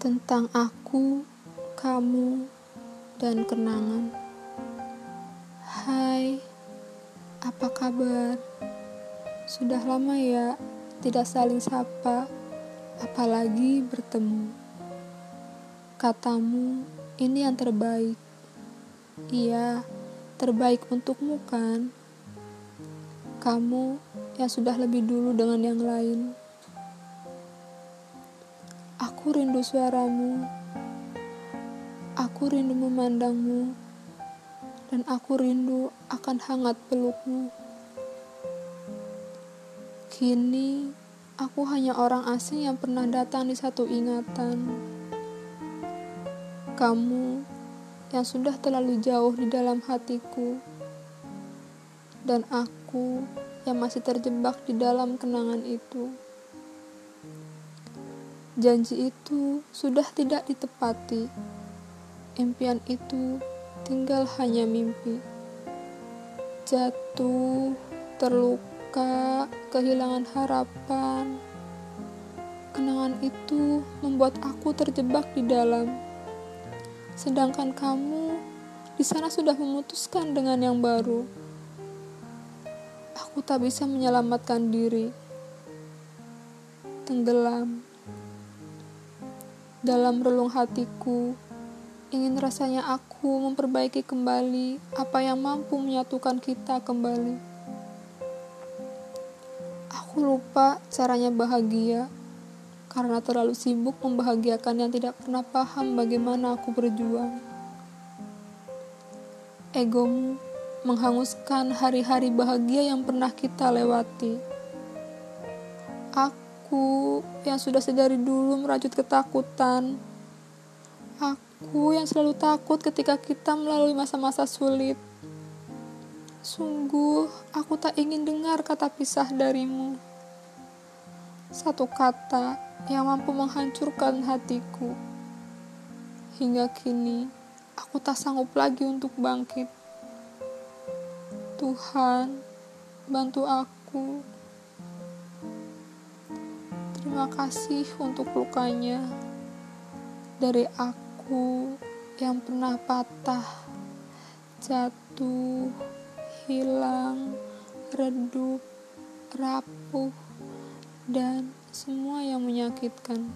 tentang aku, kamu, dan kenangan. Hai, apa kabar? Sudah lama ya tidak saling sapa, apalagi bertemu. Katamu, ini yang terbaik. Iya, terbaik untukmu kan? Kamu yang sudah lebih dulu dengan yang lain. Aku rindu suaramu. Aku rindu memandangmu. Dan aku rindu akan hangat pelukmu. Kini, aku hanya orang asing yang pernah datang di satu ingatan. Kamu yang sudah terlalu jauh di dalam hatiku. Dan aku yang masih terjebak di dalam kenangan itu. Janji itu sudah tidak ditepati. Impian itu tinggal hanya mimpi. Jatuh, terluka, kehilangan harapan. Kenangan itu membuat aku terjebak di dalam. Sedangkan kamu di sana sudah memutuskan dengan yang baru. Aku tak bisa menyelamatkan diri. Tenggelam dalam relung hatiku, ingin rasanya aku memperbaiki kembali apa yang mampu menyatukan kita kembali. Aku lupa caranya bahagia karena terlalu sibuk membahagiakan yang tidak pernah paham bagaimana aku berjuang. Egomu menghanguskan hari-hari bahagia yang pernah kita lewati. Aku Aku yang sudah sedari dulu merajut ketakutan. Aku yang selalu takut ketika kita melalui masa-masa sulit. Sungguh, aku tak ingin dengar kata pisah darimu. Satu kata yang mampu menghancurkan hatiku. Hingga kini, aku tak sanggup lagi untuk bangkit. Tuhan, bantu aku. Terima kasih untuk lukanya dari aku yang pernah patah, jatuh, hilang, redup, rapuh, dan semua yang menyakitkan.